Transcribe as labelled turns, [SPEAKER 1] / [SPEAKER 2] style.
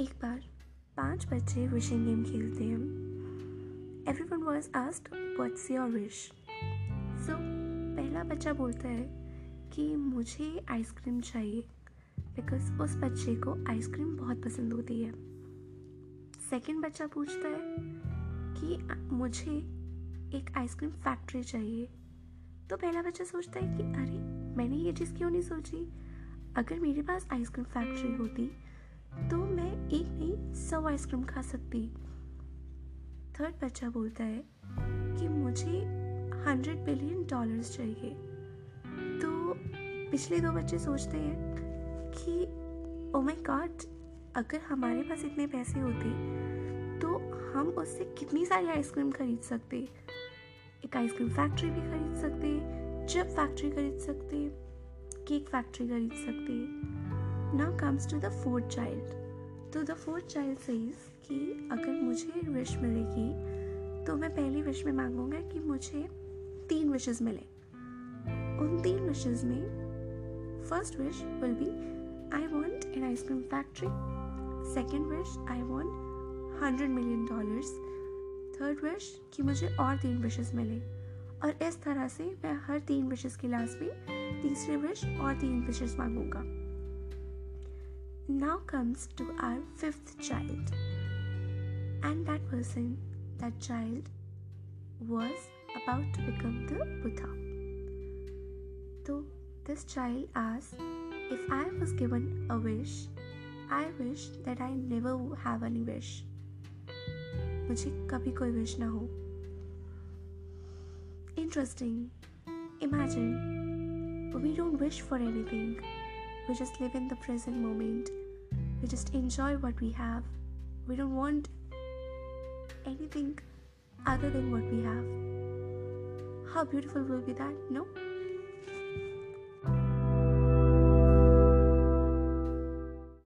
[SPEAKER 1] कुछ बच्चे wishing game खेलते हैं। Everyone was asked what's your wish so पहला बच्चा बोलता है कि मुझे आइसक्रीम चाहिए बिकॉज़ उस बच्चे को आइसक्रीम बहुत पसंद होती है। सेकेंड बच्चा पूछता है कि, मुझे एक आइसक्रीम फैक्ट्री चाहिए। तो पहला बच्चा सोचता है कि, अरे, मैंने ये चीज़ क्यों नहीं सोची? अगर मेरे पास आइसक्रीम फैक्ट्री होती तो मैं एक नहीं सौ आइसक्रीम खा सकती। थर्ड बच्चा बोलता है कि मुझे हंड्रेड बिलियन डॉलर्स चाहिए। तो पिछले दो बच्चे सोचते हैं कि ओ माय गॉड अगर हमारे पास इतने पैसे होते तो हम उससे कितनी सारी आइसक्रीम खरीद सकते? एक आइसक्रीम फैक्ट्री भी खरीद सकते चिप फैक्ट्री खरीद सकते केक फैक्ट्री खरीद सकते। Now comes to the fourth child तो द फोर्थ चाइल्ड सेज कि अगर मुझे विश मिलेगी तो मैं पहली विश में मांगूँगा कि मुझे तीन विशेस मिले। उन तीन विशेस में first wish will be I want an ice cream factory second wish I want hundred million dollars third wish कि मुझे और तीन विशेस मिले. और इस तरह से मैं हर तीन विशेस के लास्ट में तीसरे विश और तीन विशेस मांगूँगा। Now comes to our fifth child. And that person, that child, was about to become the Buddha. So this child asked, If I was given a wish, I wish that I never have any wish. मुझे कभी कोई wish ना हो Interesting. Imagine we don't wish for anything. we just live in the present moment. We just enjoy what we have. We don't want anything other than what we have. How beautiful will be that, no?